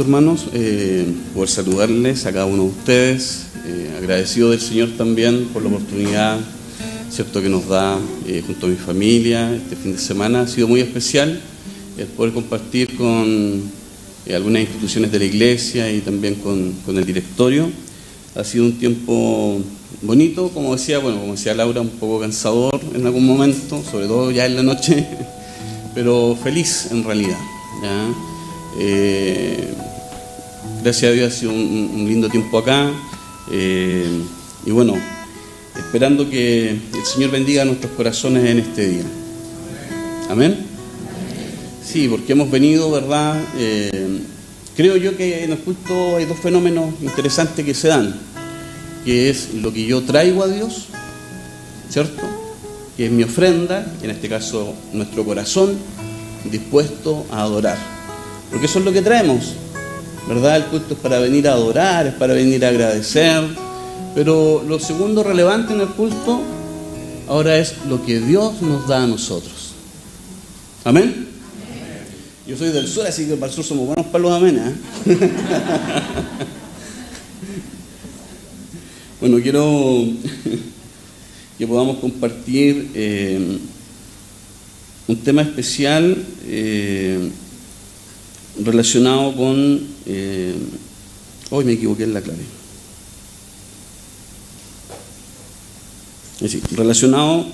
Hermanos, eh, poder saludarles a cada uno de ustedes, eh, agradecido del Señor también por la oportunidad cierto que nos da eh, junto a mi familia este fin de semana. Ha sido muy especial el poder compartir con algunas instituciones de la iglesia y también con, el directorio. Ha sido un tiempo bonito, como decía, bueno, como decía Laura, un poco cansador en algún momento, sobre todo ya en la noche, pero feliz en realidad. Eh, gracias a Dios ha sido un, lindo tiempo acá. Eh, y bueno, esperando que el Señor bendiga nuestros corazones en este día. Amén. Sí, porque hemos venido, ¿verdad? Eh, creo yo que en el culto hay dos fenómenos interesantes que se dan, que es lo que yo traigo a Dios, ¿cierto? Que es mi ofrenda, en este caso nuestro corazón, dispuesto a adorar. Porque eso es lo que traemos, ¿verdad? El culto es para venir a adorar, es para venir a agradecer, pero lo segundo relevante en el culto ahora es lo que Dios nos da a nosotros. Amén. Yo soy del sur, así que para el sur somos buenos para los amén. ¿eh? bueno, quiero que podamos compartir eh, un tema especial eh, relacionado con... hoy me equivoqué en la clave. relacionado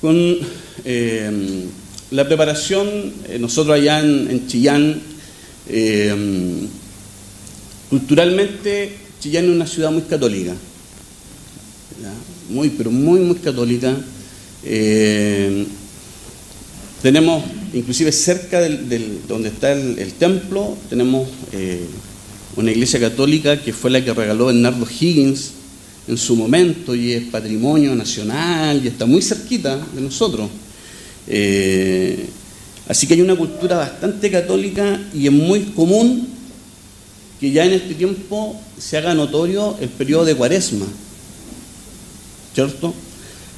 con eh, la preparación, eh, nosotros allá en, Chillán, eh, culturalmente Chillán es una ciudad muy católica, muy, pero muy, muy católica. tenemos, inclusive cerca del, donde está el, templo, tenemos una iglesia católica que fue la que regaló Bernardo Higgins en su momento y es patrimonio nacional y está muy cerquita de nosotros. Eh, así que hay una cultura bastante católica y es muy común que ya en este tiempo se haga notorio el periodo de cuaresma. ¿Cierto?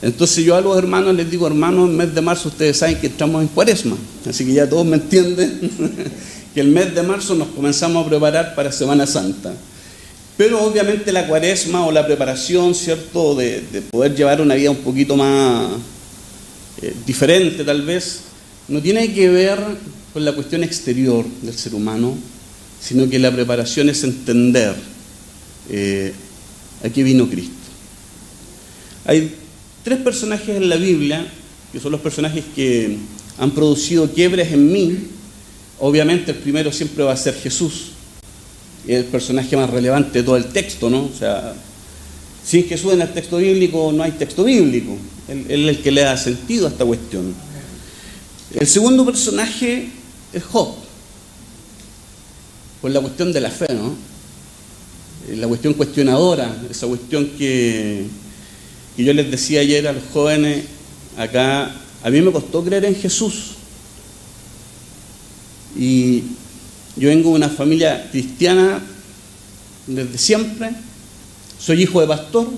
Entonces yo a los hermanos les digo, hermanos, el mes de marzo ustedes saben que estamos en cuaresma. Así que ya todos me entienden que el mes de marzo nos comenzamos a preparar para Semana Santa. Pero obviamente la cuaresma o la preparación, ¿cierto?, de, poder llevar una vida un poquito más eh, diferente tal vez, no tiene que ver con la cuestión exterior del ser humano, sino que la preparación es entender eh, a qué vino Cristo. Hay tres personajes en la Biblia, que son los personajes que han producido quiebres en mí. Obviamente el primero siempre va a ser Jesús es el personaje más relevante de todo el texto, ¿no? O sea, sin Jesús en el texto bíblico no hay texto bíblico. Él, es el que le da sentido a esta cuestión. El segundo personaje es Job, por la cuestión de la fe, ¿no? La cuestión cuestionadora, esa cuestión que, que yo les decía ayer a los jóvenes acá, a mí me costó creer en Jesús. Y yo vengo de una familia cristiana desde siempre, soy hijo de pastor,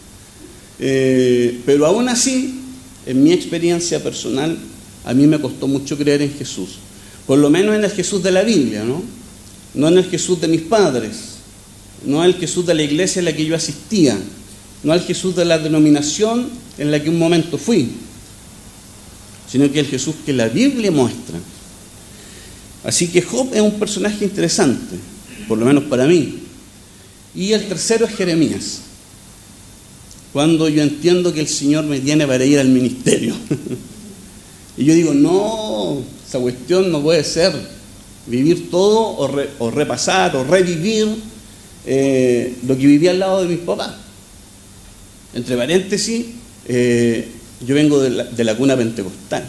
eh, pero aún así, en mi experiencia personal, a mí me costó mucho creer en Jesús, por lo menos en el Jesús de la Biblia, ¿no? No en el Jesús de mis padres, no en el Jesús de la iglesia en la que yo asistía, no al Jesús de la denominación en la que un momento fui, sino que el Jesús que la Biblia muestra. Así que Job es un personaje interesante, por lo menos para mí. Y el tercero es Jeremías. Cuando yo entiendo que el Señor me tiene para ir al ministerio. y yo digo, no, esa cuestión no puede ser vivir todo o, repasar o revivir eh, lo que vivía al lado de mis papás. Entre paréntesis, eh, yo vengo de la, de cuna pentecostal.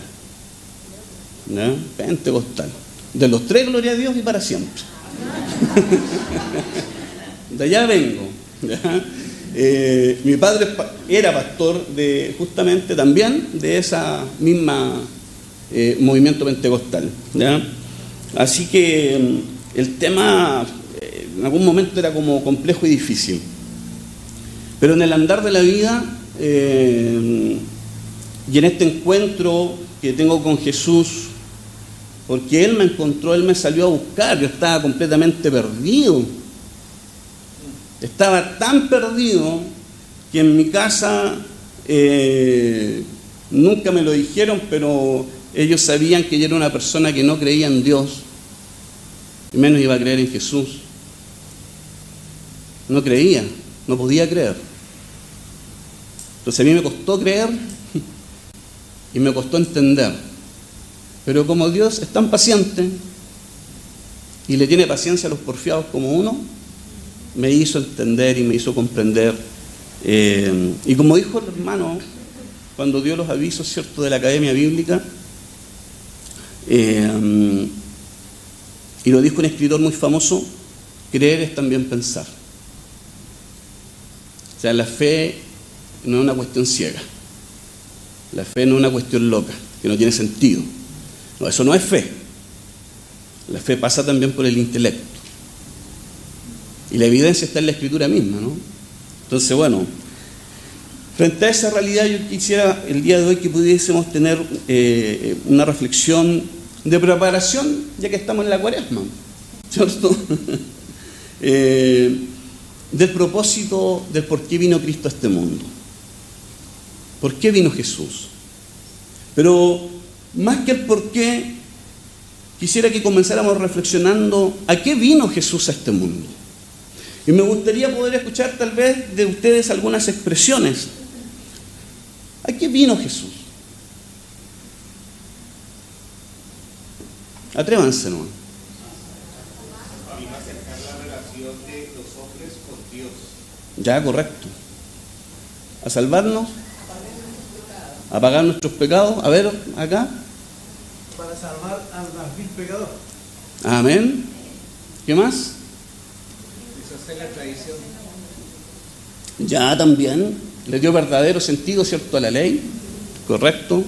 Pentecostal. De los tres, gloria a Dios y para siempre. de allá vengo. Eh, mi padre era pastor de justamente también de esa misma eh, movimiento pentecostal. Así que mm, el tema en algún momento era como complejo y difícil. Pero en el andar de la vida y en este encuentro que tengo con Jesús, porque Él me encontró, Él me salió a buscar, yo estaba completamente perdido. Estaba tan perdido que en mi casa eh, nunca me lo dijeron, pero ellos sabían que yo era una persona que no creía en Dios, y menos iba a creer en Jesús. No creía, no podía creer. Entonces a mí me costó creer y me costó entender. Pero como Dios es tan paciente y le tiene paciencia a los porfiados como uno, me hizo entender y me hizo comprender. Eh, y como dijo el hermano cuando dio los avisos cierto de la Academia Bíblica, eh, y lo dijo un escritor muy famoso, creer es también pensar. O sea, la fe no es una cuestión ciega. La fe no es una cuestión loca, que no tiene sentido. No, eso no es fe. La fe pasa también por el intelecto. Y la evidencia está en la escritura misma, ¿no? Entonces, bueno, frente a esa realidad yo quisiera el día de hoy que pudiésemos tener eh, una reflexión de preparación, ya que estamos en la cuaresma, ¿cierto? eh, del propósito del por qué vino Cristo a este mundo. ¿Por qué vino Jesús? Pero más que el por qué, quisiera que comenzáramos reflexionando a qué vino Jesús a este mundo. Y me gustaría poder escuchar tal vez de ustedes algunas expresiones. ¿A qué vino Jesús? Atrévanse, ¿no? Ya, correcto. A salvarnos, a pagar nuestros pecados. A ver, acá. Para salvar al más vil pecador. Amén. ¿Qué más? Deshacer la tradición. Ya también. Le dio verdadero sentido, ¿cierto?, a la ley. Correcto.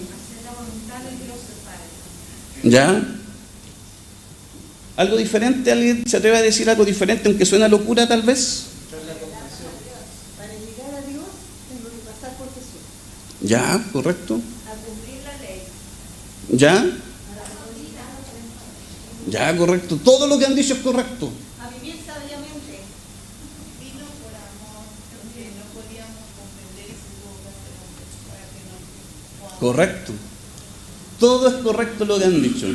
¿Ya? ¿Algo diferente? ¿Alguien se atreve a decir algo diferente, aunque suena locura tal vez? Para llegar a Dios tengo que pasar por Jesús. Ya, correcto. A cumplir la ley. Ya, ya, correcto. Todo lo que han dicho es correcto. A vivir sabiamente. Vino por amor, porque no podíamos comprender y se tuvo que hacer hombre para que nos Correcto. Todo es correcto lo que han dicho.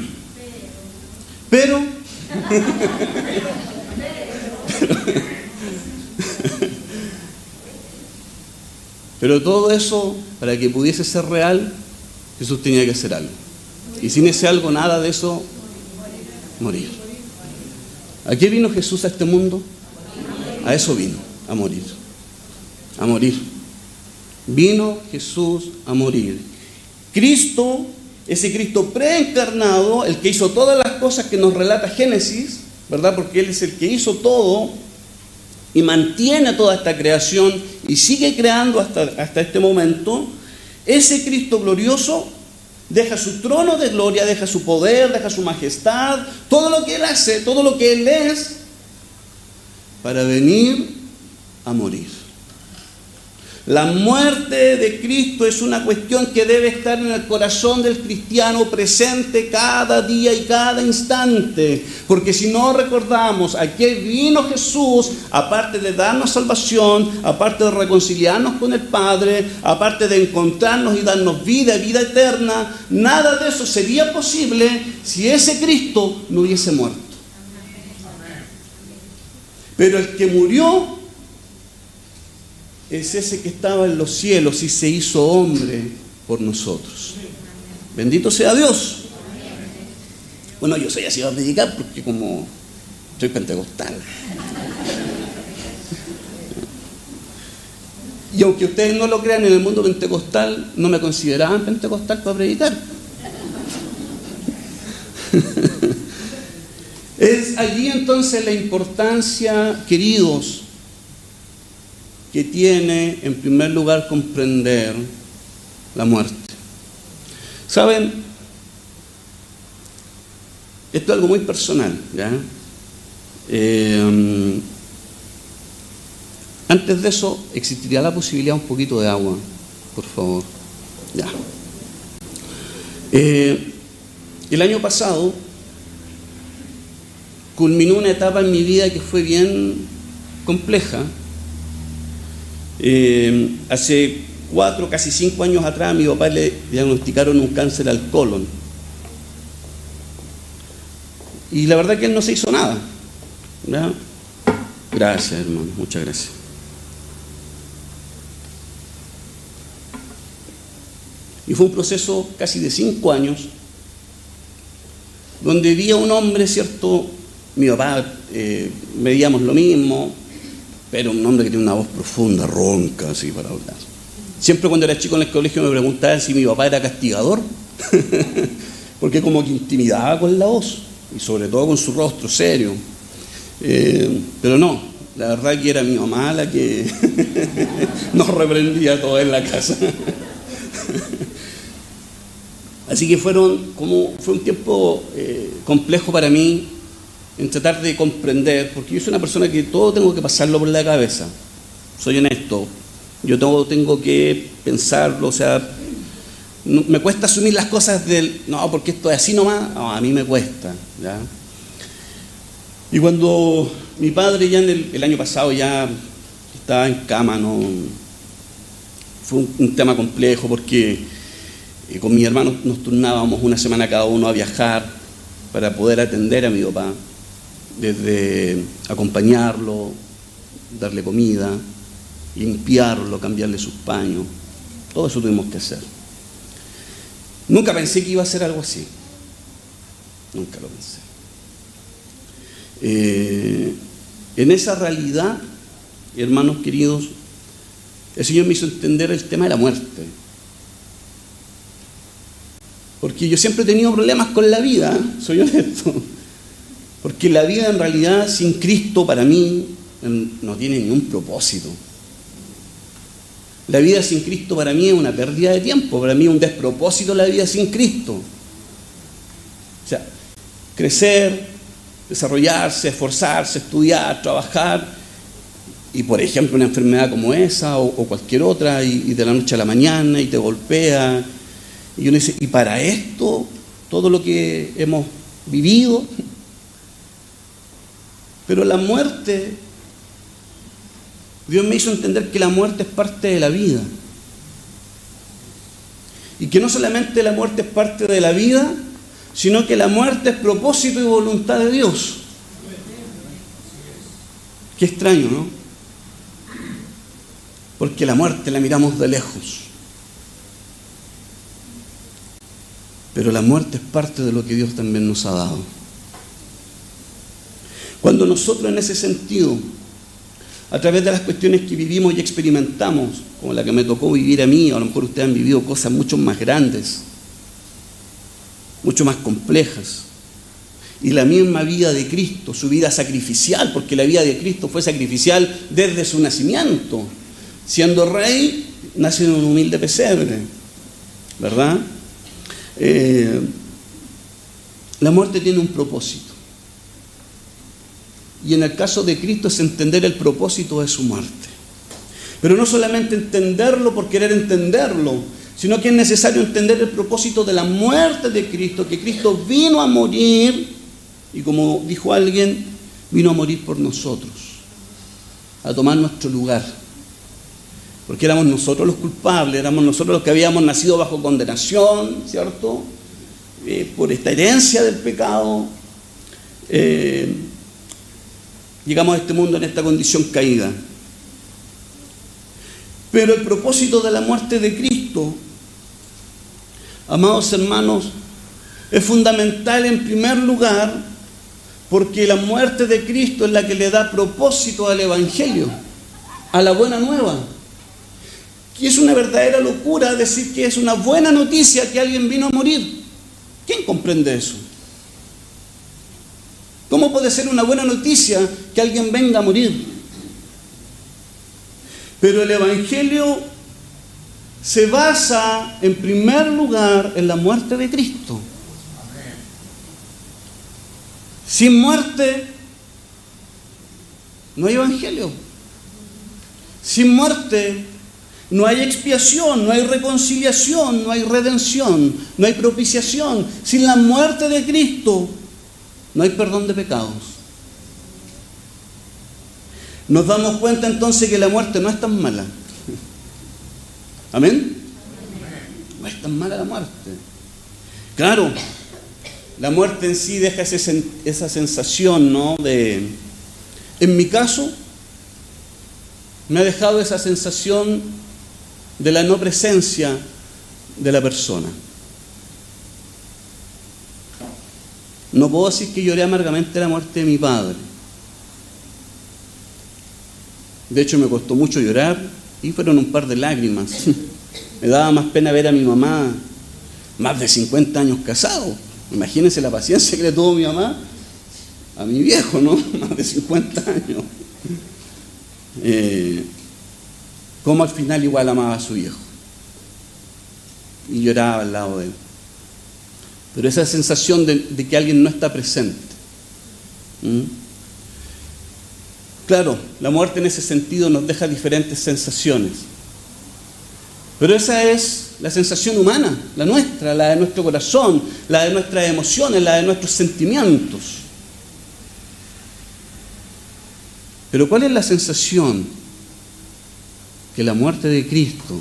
Pero, pero todo eso, para que pudiese ser real, Jesús tenía que hacer algo. Y sin ese algo, nada de eso, morir. ¿A qué vino Jesús a este mundo? A eso vino, a morir. A morir. Vino Jesús a morir. Cristo, ese Cristo preencarnado, el que hizo todas las cosas que nos relata Génesis, ¿verdad? Porque Él es el que hizo todo y mantiene toda esta creación y sigue creando hasta, hasta este momento. Ese Cristo glorioso deja su trono de gloria, deja su poder, deja su majestad, todo lo que Él hace, todo lo que Él es, para venir a morir. La muerte de Cristo es una cuestión que debe estar en el corazón del cristiano presente cada día y cada instante. Porque si no recordamos a qué vino Jesús, aparte de darnos salvación, aparte de reconciliarnos con el Padre, aparte de encontrarnos y darnos vida, vida eterna, nada de eso sería posible si ese Cristo no hubiese muerto. Pero el que murió es ese que estaba en los cielos y se hizo hombre por nosotros. Bendito sea Dios. Bueno, yo soy así a predicar porque como soy pentecostal. Y aunque ustedes no lo crean, en el mundo pentecostal no me consideraban pentecostal para predicar. Es allí entonces la importancia, queridos, que tiene en primer lugar comprender la muerte. ¿Saben? Esto es algo muy personal, ¿ya? Eh, antes de eso, existiría la posibilidad un poquito de agua, por favor. Ya. Eh, el año pasado culminó una etapa en mi vida que fue bien compleja. Eh, hace cuatro, casi cinco años atrás, a mi papá le diagnosticaron un cáncer al colon. Y la verdad que él no se hizo nada. Gracias, hermano, muchas gracias. Y fue un proceso casi de cinco años, donde vi a un hombre, ¿cierto? Mi papá, eh, medíamos lo mismo, pero un hombre que tiene una voz profunda, ronca, así para hablar. Siempre cuando era chico en el colegio me preguntaban si mi papá era castigador, porque como que intimidaba con la voz, y sobre todo con su rostro serio. Eh, pero no, la verdad que era mi mamá la que nos reprendía todo en la casa. Así que fueron como fue un tiempo eh, complejo para mí en tratar de comprender, porque yo soy una persona que todo tengo que pasarlo por la cabeza. Soy honesto. Yo todo tengo que pensarlo, o sea, me cuesta asumir las cosas del, no, porque esto es así nomás, no, a mí me cuesta. ¿ya? Y cuando mi padre ya en el, año pasado ya estaba en cama, no, fue un, un tema complejo porque eh, con mis hermanos nos turnábamos una semana cada uno a viajar para poder atender a mi papá, desde acompañarlo, darle comida, limpiarlo, cambiarle sus paños, todo eso tuvimos que hacer. Nunca pensé que iba a ser algo así, nunca lo pensé. Eh, en esa realidad, hermanos queridos, el Señor me hizo entender el tema de la muerte. Porque yo siempre he tenido problemas con la vida, ¿eh? soy honesto. Porque la vida en realidad sin Cristo para mí en- no tiene ningún propósito. La vida sin Cristo para mí es una pérdida de tiempo, para mí es un despropósito la vida sin Cristo. O sea, crecer, desarrollarse, esforzarse, estudiar, trabajar, y por ejemplo una enfermedad como esa o, o cualquier otra, y, y de la noche a la mañana, y te golpea, y uno dice, y para esto, todo lo que hemos vivido, pero la muerte, Dios me hizo entender que la muerte es parte de la vida. Y que no solamente la muerte es parte de la vida, sino que la muerte es propósito y voluntad de Dios. Qué extraño, ¿no? Porque la muerte la miramos de lejos. Pero la muerte es parte de lo que Dios también nos ha dado. Cuando nosotros en ese sentido, a través de las cuestiones que vivimos y experimentamos, como la que me tocó vivir a mí, a lo mejor ustedes han vivido cosas mucho más grandes, mucho más complejas, y la misma vida de Cristo, su vida sacrificial, porque la vida de Cristo fue sacrificial desde su nacimiento. Siendo rey, nace en un humilde pesebre, ¿verdad? Eh, la muerte tiene un propósito. Y en el caso de Cristo es entender el propósito de su muerte. Pero no solamente entenderlo por querer entenderlo, sino que es necesario entender el propósito de la muerte de Cristo, que Cristo vino a morir, y como dijo alguien, vino a morir por nosotros, a tomar nuestro lugar. Porque éramos nosotros los culpables, éramos nosotros los que habíamos nacido bajo condenación, ¿cierto? Eh, por esta herencia del pecado. Eh, llegamos a este mundo en esta condición caída. Pero el propósito de la muerte de Cristo, amados hermanos, es fundamental en primer lugar porque la muerte de Cristo es la que le da propósito al Evangelio, a la buena nueva. Y es una verdadera locura decir que es una buena noticia que alguien vino a morir. ¿Quién comprende eso? ¿Cómo puede ser una buena noticia que alguien venga a morir? Pero el Evangelio se basa en primer lugar en la muerte de Cristo. Sin muerte no hay Evangelio. Sin muerte no hay expiación, no hay reconciliación, no hay redención, no hay propiciación. Sin la muerte de Cristo no hay perdón de pecados. nos damos cuenta entonces que la muerte no es tan mala. Amén. No es tan mala la muerte. Claro, la muerte en sí deja esa sensación, ¿no? De, en mi caso, me ha dejado esa sensación de la no presencia de la persona. No puedo decir que lloré amargamente la muerte de mi padre. De hecho, me costó mucho llorar y fueron un par de lágrimas. me daba más pena ver a mi mamá, más de 50 años casado. Imagínense la paciencia que le tuvo mi mamá a mi viejo, ¿no? Más de 50 años. Eh, como al final igual amaba a su viejo. Y lloraba al lado de él. Pero esa sensación de, que alguien no está presente. Claro, la muerte en ese sentido nos deja diferentes sensaciones. Pero esa es la sensación humana, la nuestra, la de nuestro corazón, la de nuestras emociones, la de nuestros sentimientos. Pero ¿cuál es la sensación que la muerte de Cristo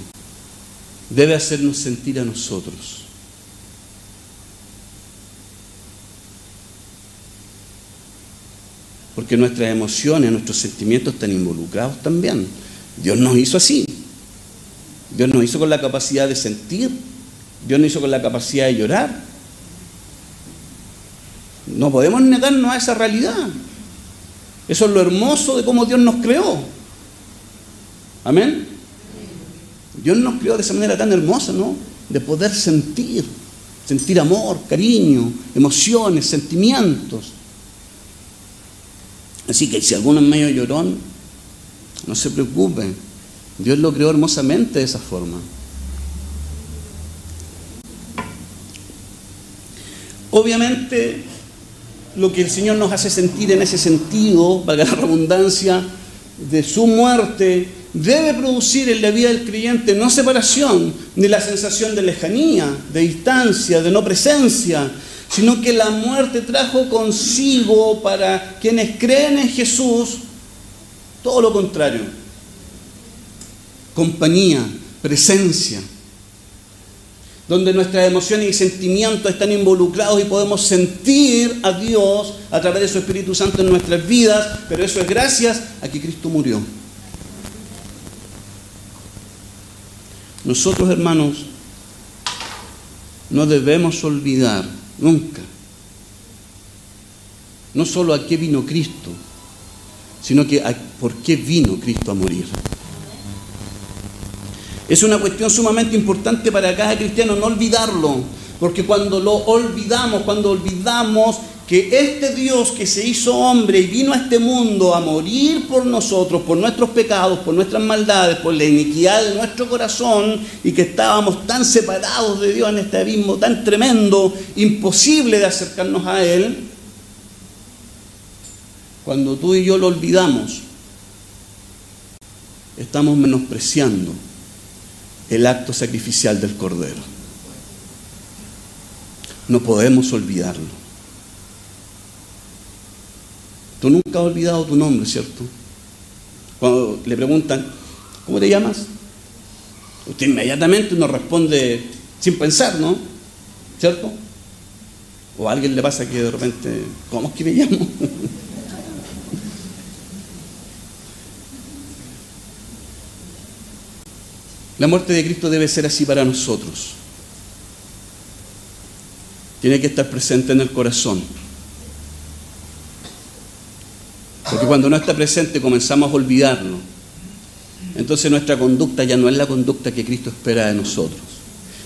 debe hacernos sentir a nosotros? Porque nuestras emociones, nuestros sentimientos están involucrados también. Dios nos hizo así. Dios nos hizo con la capacidad de sentir. Dios nos hizo con la capacidad de llorar. No podemos negarnos a esa realidad. Eso es lo hermoso de cómo Dios nos creó. Amén. Dios nos creó de esa manera tan hermosa, ¿no? De poder sentir, sentir amor, cariño, emociones, sentimientos. Así que si alguno es medio llorón, no se preocupe. Dios lo creó hermosamente de esa forma. Obviamente, lo que el Señor nos hace sentir en ese sentido, valga la redundancia, de su muerte, debe producir en la vida del creyente no separación, ni la sensación de lejanía, de distancia, de no presencia, sino que la muerte trajo consigo para quienes creen en Jesús todo lo contrario. Compañía, presencia, donde nuestras emociones y sentimientos están involucrados y podemos sentir a Dios a través de su Espíritu Santo en nuestras vidas, pero eso es gracias a que Cristo murió. Nosotros, hermanos, no debemos olvidar nunca no solo a qué vino Cristo, sino que a por qué vino Cristo a morir. Es una cuestión sumamente importante para cada cristiano no olvidarlo, porque cuando lo olvidamos, cuando olvidamos que este Dios que se hizo hombre y vino a este mundo a morir por nosotros, por nuestros pecados, por nuestras maldades, por la iniquidad de nuestro corazón y que estábamos tan separados de Dios en este abismo tan tremendo, imposible de acercarnos a Él, cuando tú y yo lo olvidamos, estamos menospreciando el acto sacrificial del Cordero. No podemos olvidarlo. Tú nunca has olvidado tu nombre, ¿cierto? Cuando le preguntan, ¿cómo te llamas? Usted inmediatamente nos responde sin pensar, ¿no? ¿Cierto? O a alguien le pasa que de repente, ¿cómo es que me llamo? La muerte de Cristo debe ser así para nosotros. Tiene que estar presente en el corazón. Porque cuando no está presente comenzamos a olvidarlo. Entonces nuestra conducta ya no es la conducta que Cristo espera de nosotros.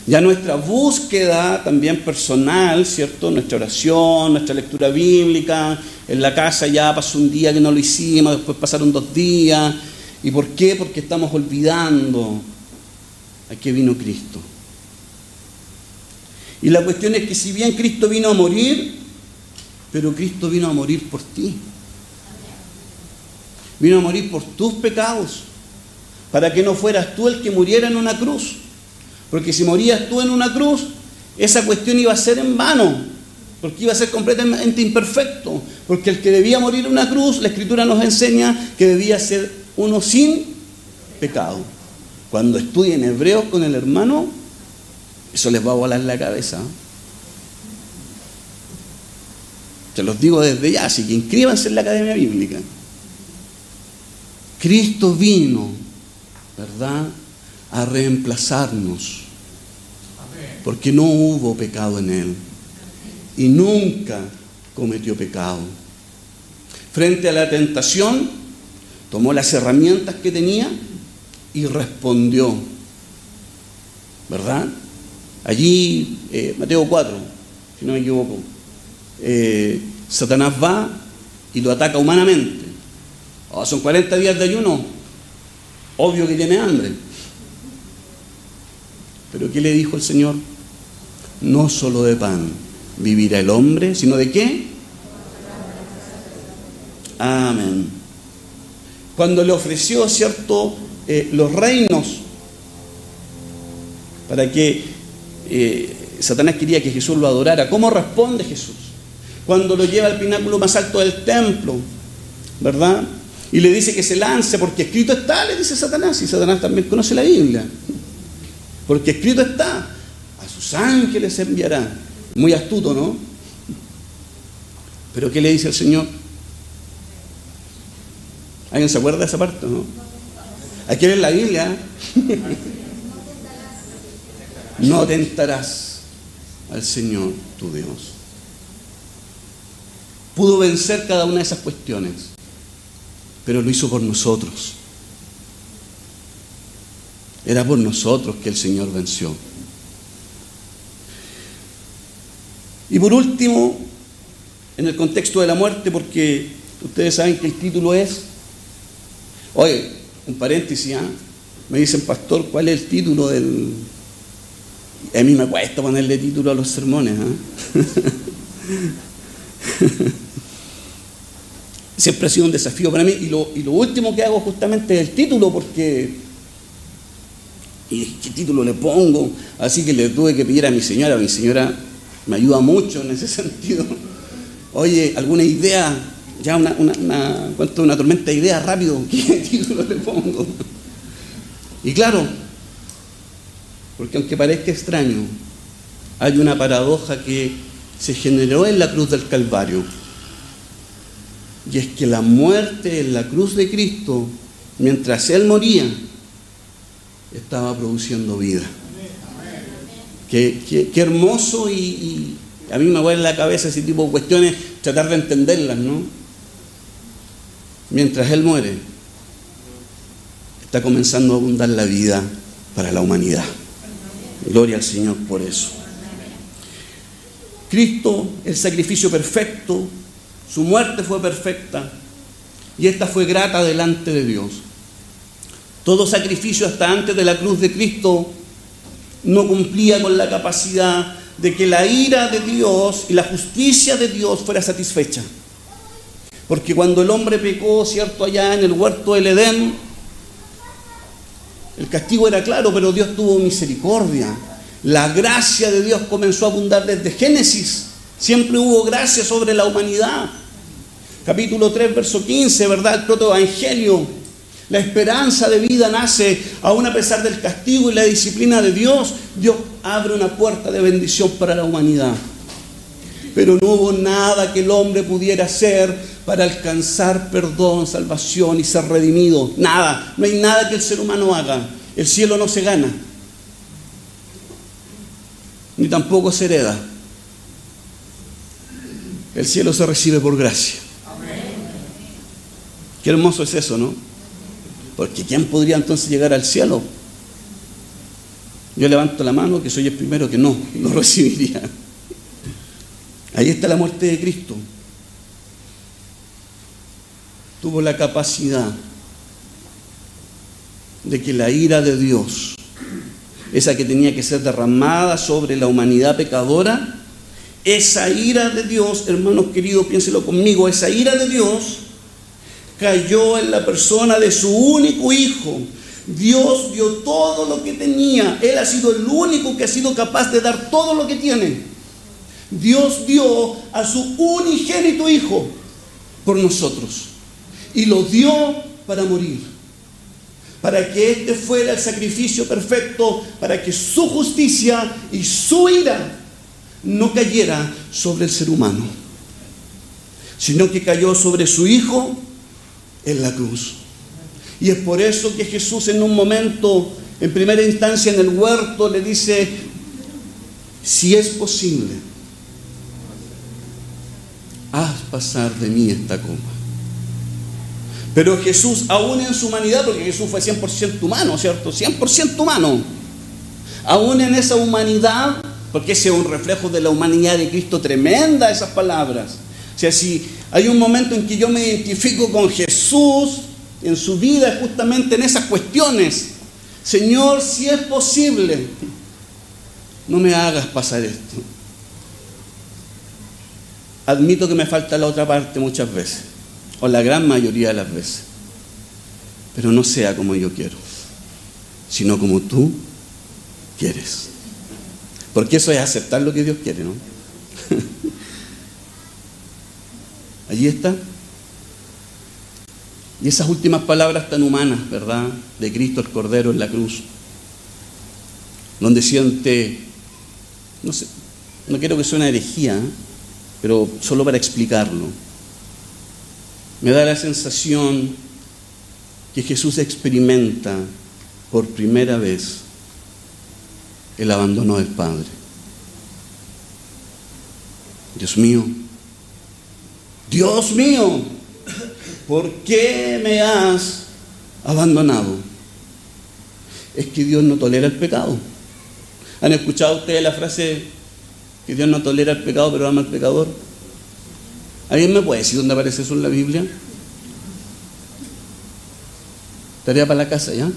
Ya nuestra búsqueda también personal, ¿cierto? Nuestra oración, nuestra lectura bíblica, en la casa ya pasó un día que no lo hicimos, después pasaron dos días. ¿Y por qué? Porque estamos olvidando a qué vino Cristo. Y la cuestión es que si bien Cristo vino a morir, pero Cristo vino a morir por ti. Vino a morir por tus pecados, para que no fueras tú el que muriera en una cruz. Porque si morías tú en una cruz, esa cuestión iba a ser en vano. porque iba a ser completamente imperfecto, porque el que debía morir en una cruz, la escritura nos enseña que debía ser uno sin pecado. Cuando estudien hebreos con el hermano, eso les va a volar la cabeza. Se los digo desde ya, así que inscríbanse en la Academia Bíblica. Cristo vino, ¿verdad?, a reemplazarnos, porque no hubo pecado en Él y nunca cometió pecado. Frente a la tentación, tomó las herramientas que tenía y respondió, ¿verdad? Allí, eh, Mateo 4, si no me equivoco, eh, Satanás va y lo ataca humanamente. Oh, son 40 días de ayuno, obvio que tiene hambre. Pero ¿qué le dijo el Señor? No solo de pan vivirá el hombre, sino de qué? Amén. Cuando le ofreció, ¿cierto?, eh, los reinos para que eh, Satanás quería que Jesús lo adorara. ¿Cómo responde Jesús? Cuando lo lleva al pináculo más alto del templo, ¿verdad? Y le dice que se lance porque escrito está, le dice Satanás, y Satanás también conoce la Biblia. Porque escrito está, a sus ángeles enviará. Muy astuto, ¿no? Pero ¿qué le dice el Señor? ¿Alguien se acuerda de esa parte, no? Aquí en la Biblia. no tentarás al Señor tu Dios. Pudo vencer cada una de esas cuestiones, pero lo hizo por nosotros. Era por nosotros que el Señor venció. Y por último, en el contexto de la muerte, porque ustedes saben que el título es, oye, un paréntesis, ¿ah? me dicen, pastor, ¿cuál es el título del... A mí me cuesta ponerle título a los sermones. ¿ah? Siempre ha sido un desafío para mí. Y lo, último que hago justamente es el título, porque ¿y qué título le pongo? Así que le tuve que pedir a mi señora, mi señora me ayuda mucho en ese sentido. Oye, ¿alguna idea? Ya una, una, una, una tormenta de ideas rápido, ¿qué título le pongo? Y claro, porque aunque parezca extraño, hay una paradoja que se generó en la cruz del Calvario. Y es que la muerte en la cruz de Cristo, mientras Él moría, estaba produciendo vida. Qué, hermoso y, y, a mí me vuelve la cabeza ese tipo de cuestiones, tratar de entenderlas, ¿no? Mientras Él muere, está comenzando a abundar la vida para la humanidad. Gloria al Señor por eso. Cristo, el sacrificio perfecto, su muerte fue perfecta y esta fue grata delante de Dios. Todo sacrificio hasta antes de la cruz de Cristo no cumplía con la capacidad de que la ira de Dios y la justicia de Dios fuera satisfecha. Porque cuando el hombre pecó, cierto, allá en el huerto del Edén, el castigo era claro, pero Dios tuvo misericordia. La gracia de Dios comenzó a abundar desde Génesis. Siempre hubo gracia sobre la humanidad. Capítulo 3, verso 15, ¿verdad? El protoevangelio la esperanza de vida nace aún a pesar del castigo y la disciplina de Dios. Dios abre una puerta de bendición para la humanidad. Pero no hubo nada que el hombre pudiera hacer para alcanzar perdón, salvación y ser redimido. Nada. No hay nada que el ser humano haga. El cielo no se gana. Ni tampoco se hereda. El cielo se recibe por gracia. Qué hermoso es eso, ¿no? Porque ¿quién podría entonces llegar al cielo? Yo levanto la mano que soy el primero que no, no recibiría. Ahí está la muerte de Cristo. Tuvo la capacidad de que la ira de Dios, esa que tenía que ser derramada sobre la humanidad pecadora, esa ira de Dios, hermanos queridos, piénselo conmigo, esa ira de Dios cayó en la persona de su único hijo. Dios dio todo lo que tenía. Él ha sido el único que ha sido capaz de dar todo lo que tiene. Dios dio a su unigénito Hijo por nosotros y lo dio para morir, para que este fuera el sacrificio perfecto, para que su justicia y su ira no cayera sobre el ser humano, sino que cayó sobre su Hijo en la cruz. Y es por eso que Jesús en un momento, en primera instancia en el huerto, le dice, si es posible, haz pasar de mí esta copa. Pero Jesús, aún en su humanidad, porque Jesús fue 100% humano, ¿cierto? 100% humano. Aún en esa humanidad, porque ese es un reflejo de la humanidad de Cristo tremenda, esas palabras. O sea, si hay un momento en que yo me identifico con Jesús en su vida, justamente en esas cuestiones. Señor, si es posible, no me hagas pasar esto. Admito que me falta la otra parte muchas veces, o la gran mayoría de las veces, pero no sea como yo quiero, sino como tú quieres. Porque eso es aceptar lo que Dios quiere, ¿no? Allí está. Y esas últimas palabras tan humanas, ¿verdad? De Cristo el Cordero en la cruz, donde siente, no sé, no quiero que suene herejía, ¿eh? pero solo para explicarlo, me da la sensación que Jesús experimenta por primera vez el abandono del Padre. Dios mío, Dios mío, ¿por qué me has abandonado? Es que Dios no tolera el pecado. ¿Han escuchado ustedes la frase que Dios no tolera el pecado pero ama al pecador? ¿Alguien me puede decir dónde aparece eso en la Biblia? Tarea para la casa, ¿ya?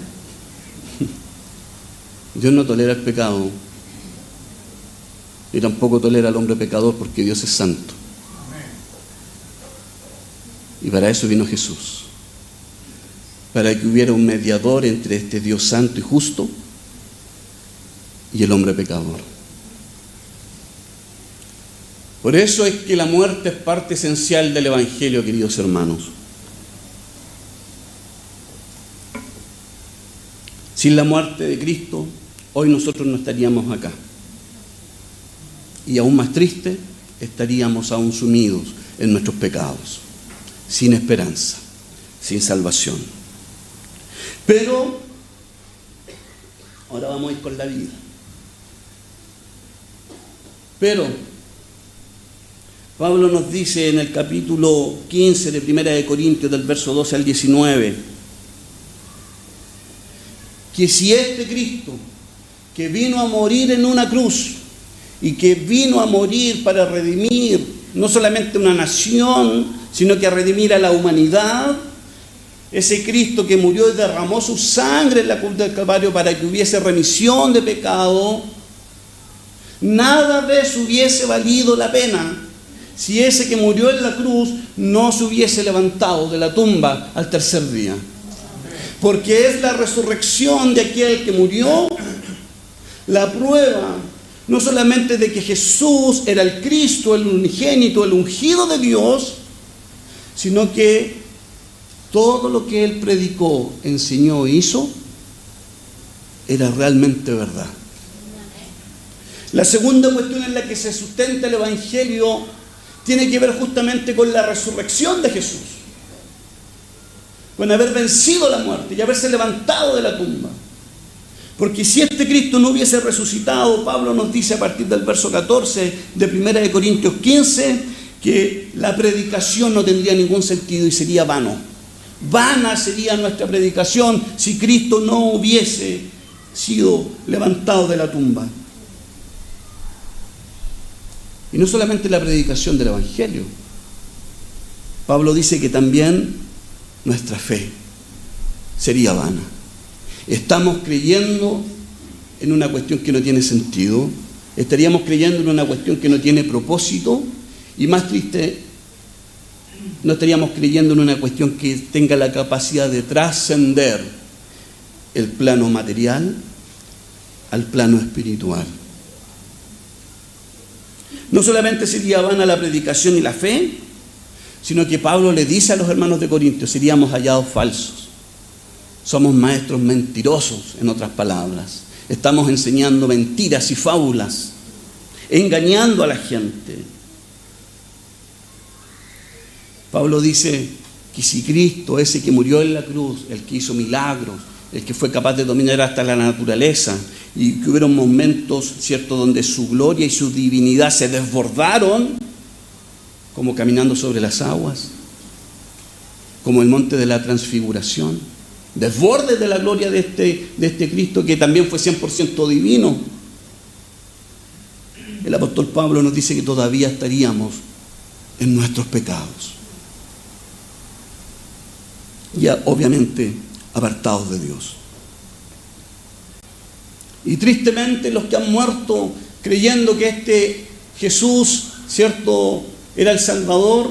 Dios no tolera el pecado y tampoco tolera al hombre pecador porque Dios es santo. Y para eso vino Jesús. Para que hubiera un mediador entre este Dios santo y justo y el hombre pecador. Por eso es que la muerte es parte esencial del Evangelio, queridos hermanos. Sin la muerte de Cristo, hoy nosotros no estaríamos acá. Y aún más triste, estaríamos aún sumidos en nuestros pecados sin esperanza, sin salvación. Pero, ahora vamos a ir con la vida. Pero, Pablo nos dice en el capítulo 15 de Primera de Corintios, del verso 12 al 19, que si este Cristo, que vino a morir en una cruz y que vino a morir para redimir no solamente una nación, sino que a redimir a la humanidad. Ese Cristo que murió y derramó su sangre en la cruz del Calvario para que hubiese remisión de pecado, nada de eso hubiese valido la pena si ese que murió en la cruz no se hubiese levantado de la tumba al tercer día. Porque es la resurrección de aquel que murió la prueba no solamente de que Jesús era el Cristo, el unigénito, el ungido de Dios, sino que todo lo que él predicó, enseñó e hizo era realmente verdad. La segunda cuestión en la que se sustenta el Evangelio tiene que ver justamente con la resurrección de Jesús, con haber vencido la muerte y haberse levantado de la tumba. Porque si este Cristo no hubiese resucitado, Pablo nos dice a partir del verso 14 de 1 Corintios 15, que la predicación no tendría ningún sentido y sería vano. Vana sería nuestra predicación si Cristo no hubiese sido levantado de la tumba. Y no solamente la predicación del Evangelio. Pablo dice que también nuestra fe sería vana. Estamos creyendo en una cuestión que no tiene sentido, estaríamos creyendo en una cuestión que no tiene propósito y más triste, no estaríamos creyendo en una cuestión que tenga la capacidad de trascender el plano material al plano espiritual. No solamente sería vana la predicación y la fe, sino que Pablo le dice a los hermanos de Corintios, seríamos hallados falsos. Somos maestros mentirosos, en otras palabras. Estamos enseñando mentiras y fábulas, engañando a la gente. Pablo dice que si Cristo, ese que murió en la cruz, el que hizo milagros, el que fue capaz de dominar hasta la naturaleza, y que hubieron momentos, ¿cierto?, donde su gloria y su divinidad se desbordaron, como caminando sobre las aguas, como el monte de la transfiguración, desborde de la gloria de este, de este Cristo que también fue 100% divino. El apóstol Pablo nos dice que todavía estaríamos en nuestros pecados. Ya obviamente apartados de Dios. Y tristemente los que han muerto creyendo que este Jesús, ¿cierto?, era el Salvador,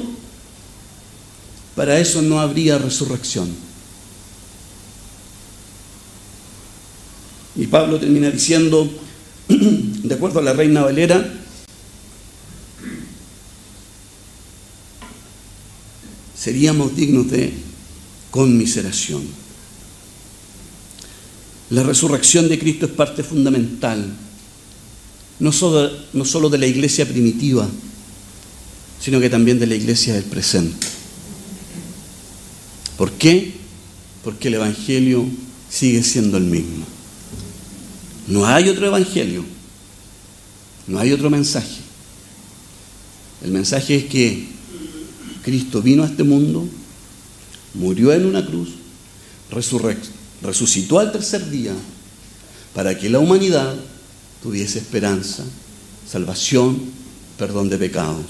para eso no habría resurrección. Y Pablo termina diciendo, de acuerdo a la reina Valera, seríamos dignos de conmiseración. La resurrección de Cristo es parte fundamental, no solo, no solo de la iglesia primitiva, sino que también de la iglesia del presente. ¿Por qué? Porque el Evangelio sigue siendo el mismo. No hay otro Evangelio, no hay otro mensaje. El mensaje es que Cristo vino a este mundo, murió en una cruz, resucitó al tercer día para que la humanidad tuviese esperanza, salvación, perdón de pecados.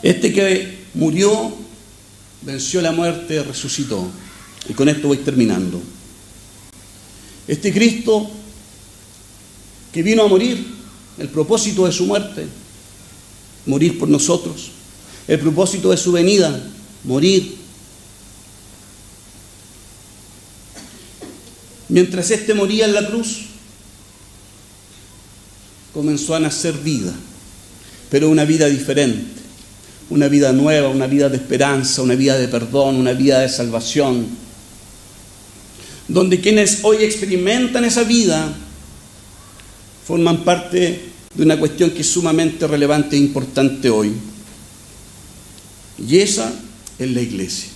Este que murió, venció la muerte, resucitó. Y con esto voy terminando. Este Cristo que vino a morir, el propósito de su muerte, morir por nosotros. El propósito de su venida, morir. Mientras éste moría en la cruz, comenzó a nacer vida, pero una vida diferente, una vida nueva, una vida de esperanza, una vida de perdón, una vida de salvación, donde quienes hoy experimentan esa vida forman parte de una cuestión que es sumamente relevante e importante hoy. Y esa es la iglesia.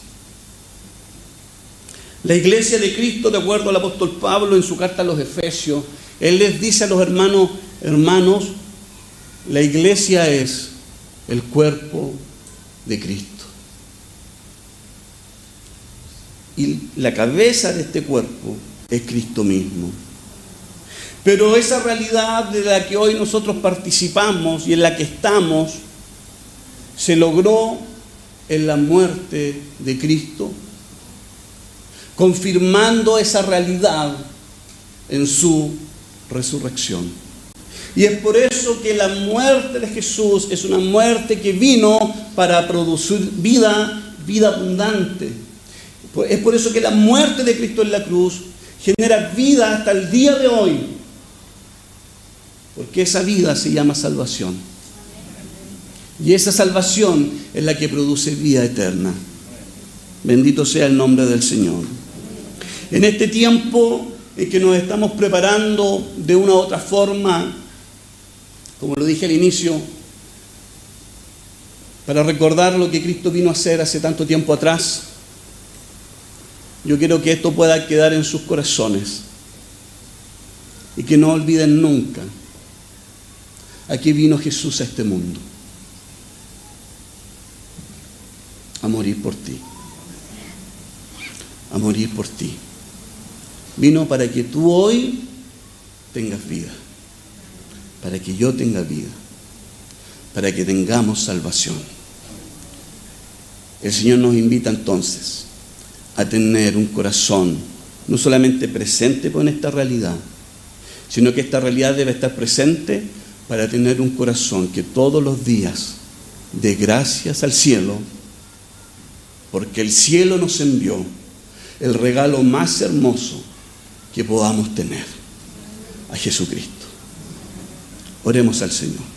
La iglesia de Cristo, de acuerdo al apóstol Pablo en su carta a los Efesios, él les dice a los hermanos, hermanos, la iglesia es el cuerpo de Cristo. Y la cabeza de este cuerpo es Cristo mismo. Pero esa realidad de la que hoy nosotros participamos y en la que estamos, se logró en la muerte de Cristo, confirmando esa realidad en su resurrección. Y es por eso que la muerte de Jesús es una muerte que vino para producir vida, vida abundante. Es por eso que la muerte de Cristo en la cruz genera vida hasta el día de hoy. Porque esa vida se llama salvación. Y esa salvación es la que produce vida eterna. Bendito sea el nombre del Señor. En este tiempo en que nos estamos preparando de una u otra forma, como lo dije al inicio, para recordar lo que Cristo vino a hacer hace tanto tiempo atrás, yo quiero que esto pueda quedar en sus corazones y que no olviden nunca a qué vino Jesús a este mundo. A morir por ti. A morir por ti. Vino para que tú hoy tengas vida. Para que yo tenga vida. Para que tengamos salvación. El Señor nos invita entonces a tener un corazón no solamente presente con esta realidad, sino que esta realidad debe estar presente para tener un corazón que todos los días dé gracias al cielo, porque el cielo nos envió el regalo más hermoso que podamos tener, a Jesucristo. Oremos al Señor.